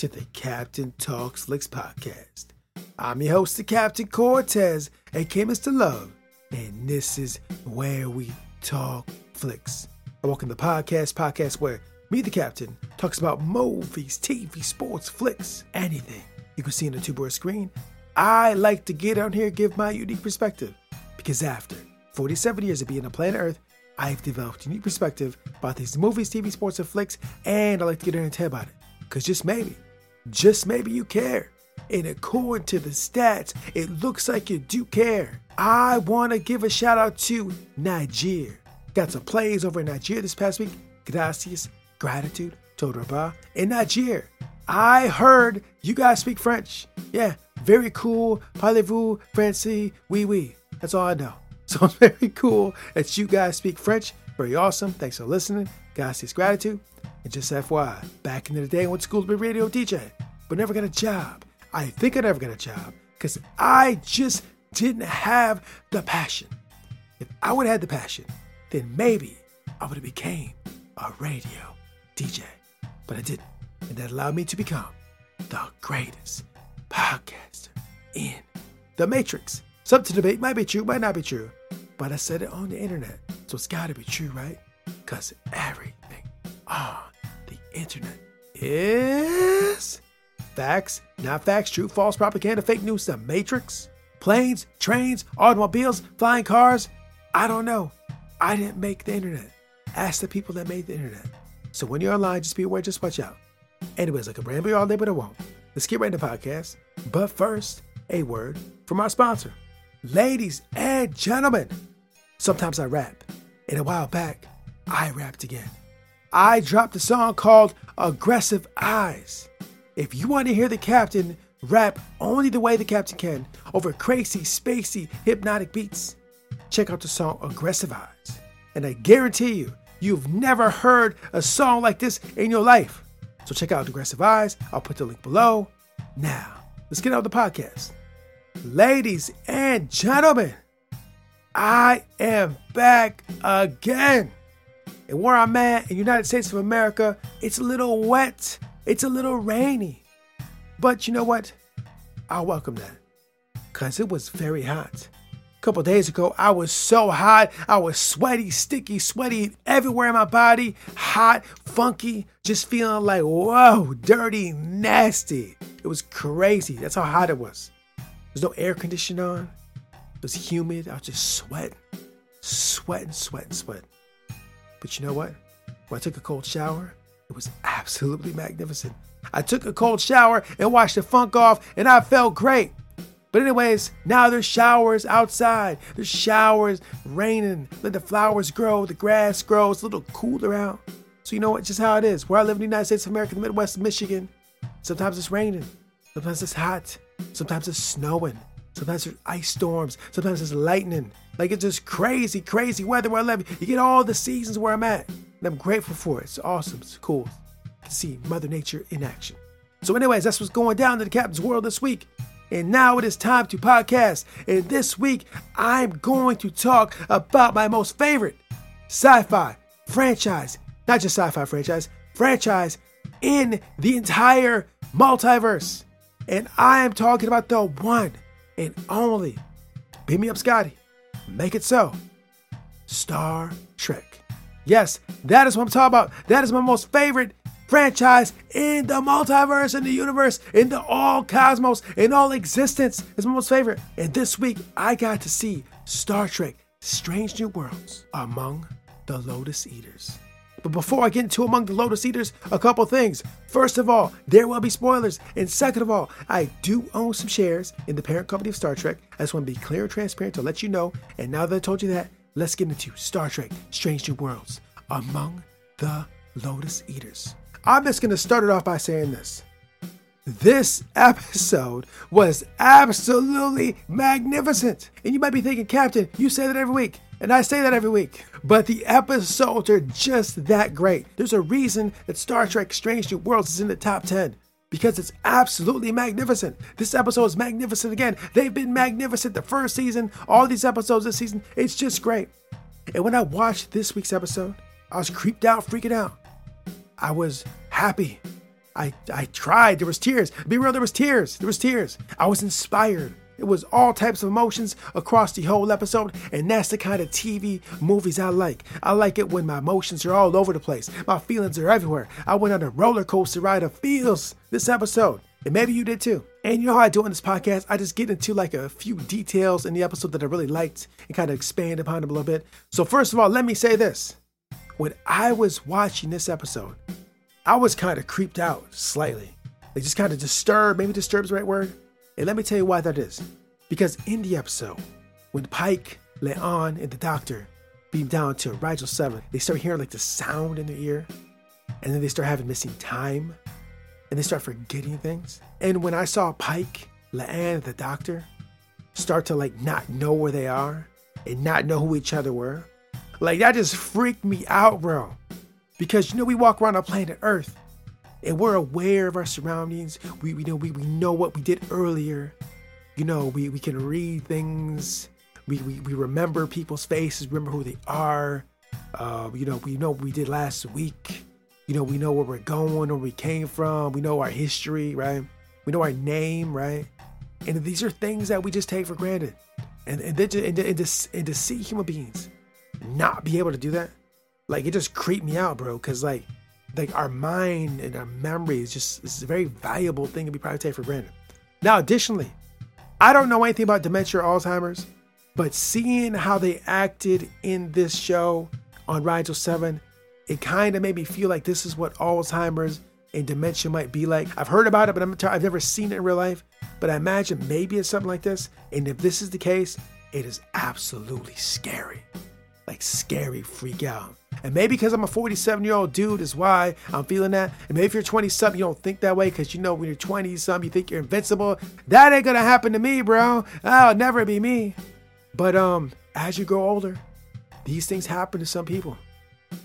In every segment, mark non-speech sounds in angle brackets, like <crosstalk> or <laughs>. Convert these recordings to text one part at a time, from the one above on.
to the Captain Talks Flicks podcast. I'm your host, the Captain Cortez, aka Mr. Love, and this is where we talk flicks. I welcome the podcast, podcast where me, the Captain, talks about movies, TV, sports, flicks, anything you can see on the two-board screen. I like to get on here, give my unique perspective, because after 47 years of being on planet Earth, I've developed a unique perspective about these movies, TV, sports, and flicks, and I like to get in and tell about it. Because just maybe, just maybe you care. And according to the stats, it looks like you do care. I want to give a shout out to Niger. Got some plays over in Niger this past week. Gracias, gratitude, Todorba, in Niger. I heard you guys speak French. Yeah, very cool. Parlez-vous français? Oui, oui. That's all I know. <laughs> So it's very cool that you guys speak French. Very awesome. Thanks for listening. Gracias, gratitude. And just FYI, back in the day I went to school to be a radio DJ, but never got a job. I think I never got a job because I just didn't have the passion. If I would have had the passion, then maybe I would have became a radio DJ. But I didn't. And that allowed me to become the greatest podcaster in the Matrix. Something to debate might be true, might not be true. But I said it on the internet. So it's gotta be true, right? Because everything on the internet is facts, not facts, true, false, propaganda, fake news, the matrix, planes, trains, automobiles, flying cars. I don't know. I didn't make the internet. Ask the people that made the internet. So when you're online, just be aware, just watch out. Anyways, I can ramble all day, but I won't. Let's get right into the podcast. But first, a word from our sponsor. Ladies and gentlemen, sometimes I rap. And a while back, I rapped again. I dropped a song called Aggressive Eyes. If you want to hear the captain rap only the way the captain can over crazy, spacey, hypnotic beats, check out the song Aggressive Eyes. And I guarantee you, you've never heard a song like this in your life. So check out Aggressive Eyes. I'll put the link below. Now, let's get out of the podcast. Ladies and gentlemen, I am back again. And where I'm at in United States of America, it's a little wet. It's a little rainy. But you know what? I'll welcome that. Cause it was very hot. A couple days ago, I was so hot. I was sweaty, sticky, sweaty everywhere in my body. Hot, funky, just feeling like, whoa, dirty, nasty. It was crazy. That's how hot it was. There's no air conditioner on. It was humid. I was just sweating, sweating, sweating, sweating. But you know what? When I took a cold shower, it was absolutely magnificent. I took a cold shower and washed the funk off, and I felt great. But anyways, now there's showers outside. There's showers raining. Let the flowers grow, the grass grows, it's a little cooler out. So you know what? Just how it is. Where I live in the United States of America, the Midwest Michigan, sometimes it's raining, sometimes it's hot, sometimes it's snowing, sometimes there's ice storms, sometimes there's lightning. Like it's just crazy, crazy weather where I live. You get all the seasons where I'm at. And I'm grateful for it. It's awesome. It's cool to see Mother Nature in action. So, anyways, that's what's going down in the Captain's World this week. And now it is time to podcast. And this week, I'm going to talk about my most favorite sci fi franchise, not just sci fi franchise, franchise in the entire multiverse. And I am talking about the one and only, beat me up, Scotty, make it so, Star Trek. Yes, that is what I'm talking about. That is my most favorite franchise in the multiverse, in the universe, in the all cosmos, in all existence. It's my most favorite. And this week, I got to see Star Trek Strange New Worlds among the Lotus Eaters. But before I get into Among the Lotus Eaters, a couple things. First of all, there will be spoilers. And second of all, I do own some shares in the parent company of Star Trek. I just want to be clear and transparent to let you know. And now that I told you that, let's get into Star Trek Strange New Worlds Among the Lotus Eaters. I'm just going to start it off by saying this. This episode was absolutely magnificent. And you might be thinking, Captain, you say that every week. And I say that every week. But the episodes are just that great. There's a reason that Star Trek Strange New Worlds is in the top 10 because it's absolutely magnificent. This episode is magnificent again. They've been magnificent the first season, all these episodes this season. It's just great. And when I watched this week's episode, I was creeped out, freaking out. I was happy. I I tried. There was tears. Be real, there was tears. There was tears. I was inspired. It was all types of emotions across the whole episode, and that's the kind of TV movies I like. I like it when my emotions are all over the place. My feelings are everywhere. I went on a roller coaster ride of feels this episode. And maybe you did too. And you know how I do on this podcast? I just get into like a few details in the episode that I really liked and kind of expand upon them a little bit. So, first of all, let me say this. When I was watching this episode, I was kind of creeped out slightly. Like just kind of disturbed, maybe disturbed is the right word. And let me tell you why that is. Because in the episode, when Pike, La'an, and the doctor beam down to Rigel 7, they start hearing like the sound in their ear. And then they start having missing time. And they start forgetting things. And when I saw Pike, La'an, and the doctor start to like not know where they are and not know who each other were, like that just freaked me out, bro. Because you know, we walk around on planet Earth and we're aware of our surroundings. We, we know we, we know what we did earlier. You know, we, we can read things. We, we, we remember people's faces, remember who they are. Uh, you know, we know what we did last week. You know, we know where we're going, where we came from. We know our history, right? We know our name, right? And these are things that we just take for granted. And and, and, and, to, and to see human beings not be able to do that, like it just creeped me out, bro. Cause like like our mind and our memory is just is a very valuable thing to be probably take for granted. Now, additionally, I don't know anything about dementia or Alzheimer's, but seeing how they acted in this show on Rigel 7, it kind of made me feel like this is what Alzheimer's and dementia might be like. I've heard about it, but I'm t- I've never seen it in real life. But I imagine maybe it's something like this. And if this is the case, it is absolutely scary. Like scary freak out. And maybe because I'm a 47 year old dude is why I'm feeling that. And maybe if you're 20 something, you don't think that way because you know when you're 20 something, you think you're invincible. That ain't gonna happen to me, bro. That'll never be me. But um, as you grow older, these things happen to some people.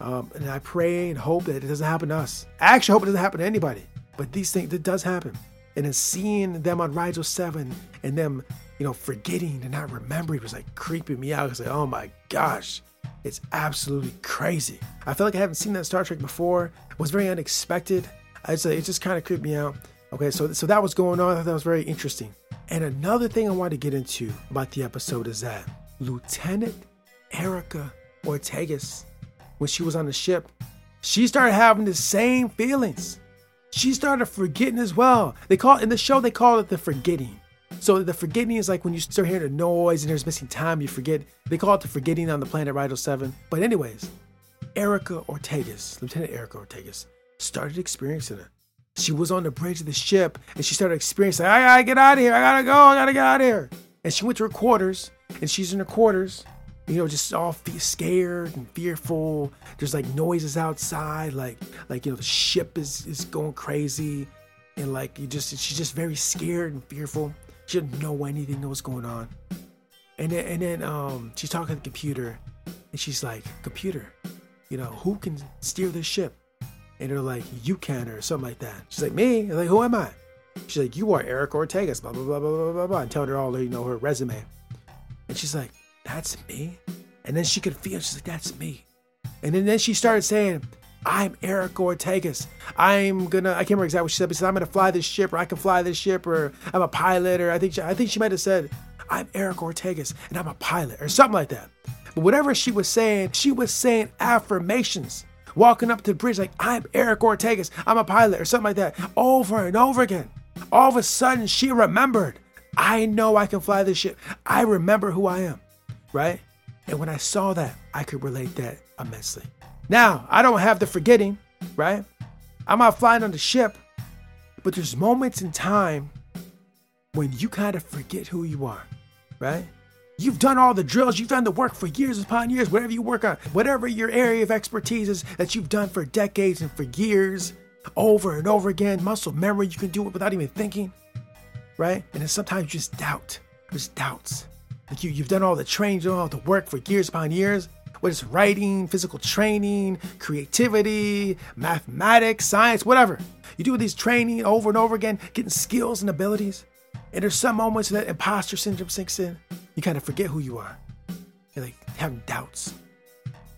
Um, and I pray and hope that it doesn't happen to us. I actually hope it doesn't happen to anybody. But these things, it does happen. And then seeing them on Rigel 7 and them, you know, forgetting and not remembering was like creeping me out. It's like, oh my gosh, it's absolutely crazy. I feel like I haven't seen that Star Trek before. It was very unexpected. Just, it just kind of creeped me out. Okay, so so that was going on. I thought that was very interesting. And another thing I wanted to get into about the episode is that Lieutenant Erica Ortegas, when she was on the ship, she started having the same feelings. She started forgetting as well. They call in the show they call it the forgetting. So the forgetting is like when you start hearing a noise and there's missing time, you forget. They call it the forgetting on the planet Rigel 7. But anyways, Erica Ortegas, Lieutenant Erica Ortegas, started experiencing it. She was on the bridge of the ship and she started experiencing, I gotta get out of here, I gotta go, I gotta get out of here. And she went to her quarters and she's in her quarters, you know, just all scared and fearful. There's like noises outside, like like you know, the ship is is going crazy. And like you just she's just very scared and fearful. She didn't know anything that was going on. And then, and then um, she's talking to the computer, and she's like, "Computer, you know who can steer this ship?" And they're like, "You can," or something like that. She's like, "Me?" I'm like, "Who am I?" She's like, "You are Erica Ortegas." Blah blah blah blah blah blah blah. And telling her all, you know, her resume. And she's like, "That's me." And then she could feel. She's like, "That's me." And then, then she started saying, I'm Erica Ortegas. I'm gonna I can't remember exactly what she said, but she said I'm gonna fly this ship or I can fly this ship or I'm a pilot or I think she, I think she might have said I'm Erica Ortegas and I'm a pilot or something like that. But whatever she was saying, she was saying affirmations. Walking up to the bridge like I'm Erica Ortegas, I'm a pilot or something like that over and over again. All of a sudden she remembered, I know I can fly this ship. I remember who I am, right? And when I saw that, I could relate that immensely. Now, I don't have the forgetting, right? I'm out flying on the ship, but there's moments in time when you kind of forget who you are, right? You've done all the drills, you've done the work for years upon years, whatever you work on, whatever your area of expertise is that you've done for decades and for years, over and over again. Muscle memory, you can do it without even thinking, right? And then sometimes you just doubt. There's doubts. Like you, you've done all the training, you've done all the work for years upon years, whether it's writing, physical training, creativity, mathematics, science, whatever. You do these training over and over again, getting skills and abilities. And there's some moments that imposter syndrome sinks in. You kind of forget who you are. You're like having doubts.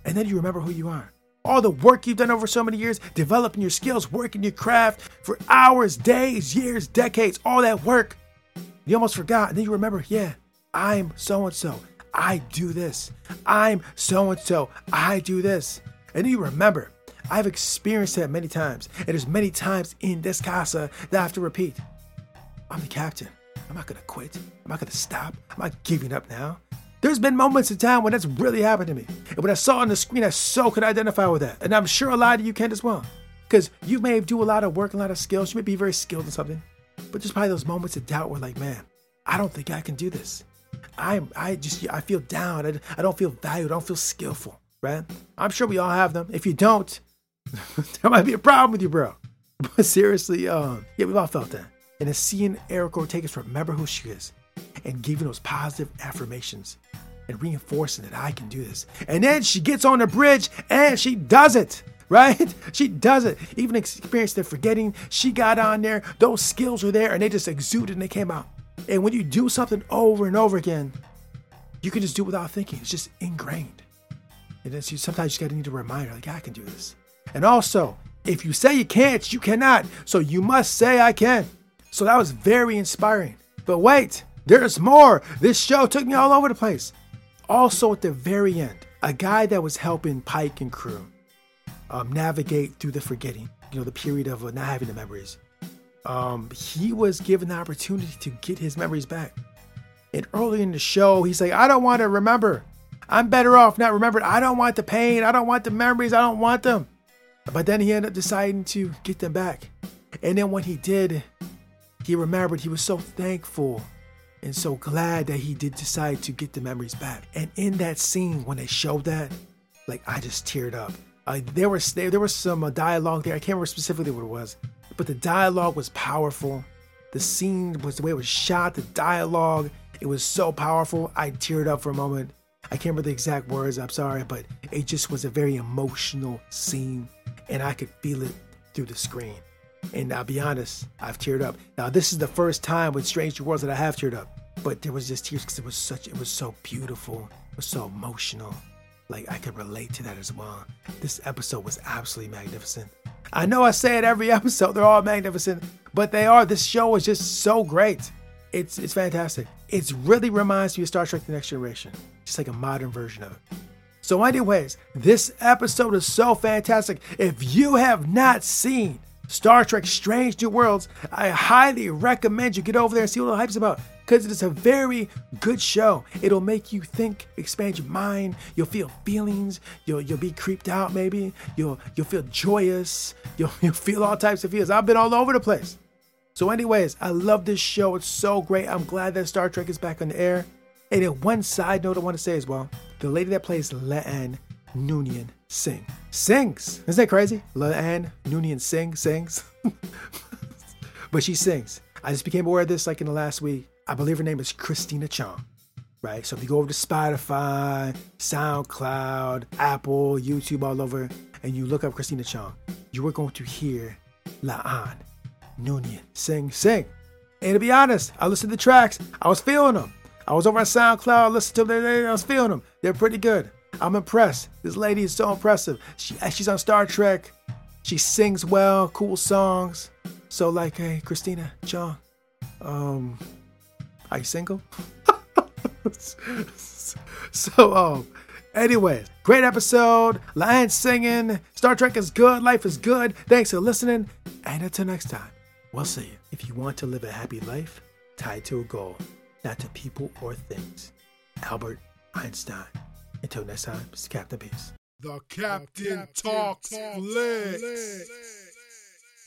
And then you remember who you are. All the work you've done over so many years, developing your skills, working your craft for hours, days, years, decades, all that work. You almost forgot. And then you remember, yeah, I'm so and so. I do this. I'm so and so. I do this. And you remember, I've experienced that many times. And there's many times in this casa that I have to repeat. I'm the captain. I'm not gonna quit. I'm not gonna stop. I'm not giving up now. There's been moments in time when that's really happened to me. And when I saw on the screen, I so could identify with that. And I'm sure a lot of you can as well. Because you may do a lot of work, a lot of skills. You may be very skilled in something. But there's probably those moments of doubt where like, man, I don't think I can do this. I I just I feel down. I, I don't feel valued. I don't feel skillful, right? I'm sure we all have them. If you don't, <laughs> there might be a problem with you, bro. <laughs> But seriously, um, yeah, we've all felt that. And then seeing Erica Ortegas remember who she is and giving those positive affirmations and reinforcing that I can do this. And then she gets on the bridge and she does it. <laughs> Right? She does it. Even experienced the forgetting. She got on there. Those skills were there and they just exuded and they came out. And when you do something over and over again, you can just do it without thinking. It's just ingrained. And then sometimes you gotta need a reminder, like, I can do this. And also, if you say you can't, you cannot. So you must say I can. So that was very inspiring. But wait, there's more. This show took me all over the place. Also, at the very end, a guy that was helping Pike and crew um, navigate through the forgetting, you know, the period of uh, not having the memories. Um, he was given the opportunity to get his memories back. And early in the show, he's like, I don't want to remember. I'm better off not remembering. I don't want the pain. I don't want the memories. I don't want them. But then he ended up deciding to get them back. And then when he did, he remembered he was so thankful and so glad that he did decide to get the memories back. And in that scene, when they showed that, like I just teared up. Uh, there was there, there was some uh, dialogue there. I can't remember specifically what it was, but the dialogue was powerful. The scene was the way it was shot. The dialogue it was so powerful. I teared up for a moment. I can't remember the exact words. I'm sorry, but it just was a very emotional scene, and I could feel it through the screen. And I'll be honest, I've teared up. Now this is the first time with Strange New Worlds that I have teared up. But there was just tears because it was such it was so beautiful. It was so emotional. Like I could relate to that as well. This episode was absolutely magnificent. I know I say it every <laughs> episode, they're all magnificent, but they are. This show is just so great. It's it's fantastic. It really reminds me of Star Trek The Next Generation. Just like a modern version of it. So, anyways, this episode is so fantastic. If you have not seen Star Trek Strange New Worlds, I highly recommend you get over there and see what the hype's about. Because it is a very good show. It'll make you think, expand your mind. You'll feel feelings. You'll you'll be creeped out maybe. You'll you'll feel joyous. <laughs> You'll you'll feel all types of feelings. I've been all over the place. So, anyways, I love this show. It's so great. I'm glad that Star Trek is back on the air. And then one side note I want to say as well: the lady that plays La'an Noonien Singh. Sings. Isn't that crazy? La'an Noonien Singh, sings. <laughs> but she sings. I just became aware of this like in the last week. I believe her name is Christina Chong. Right? So if you go over to Spotify, SoundCloud, Apple, YouTube, all over, and you look up Christina Chong, you are going to hear La'an Noonien Singh, sing. And to be honest, I listened to the tracks. I was feeling them. I was over on SoundCloud, listened to them. I was feeling them. They're pretty good. I'm impressed. This lady is so impressive. She she's on Star Trek. She sings well, cool songs. So like, hey, Christina Chong, um, are you single? <laughs> so um, anyways, great episode. La'an singing. Star Trek is good. Life is good. Thanks for listening. And until next time, we'll see you. If you want to live a happy life, tied to a goal, not to people or things. Albert Einstein. Until next time, it's Captain Peace. The Captain, Captain Talks, Talks Flicks.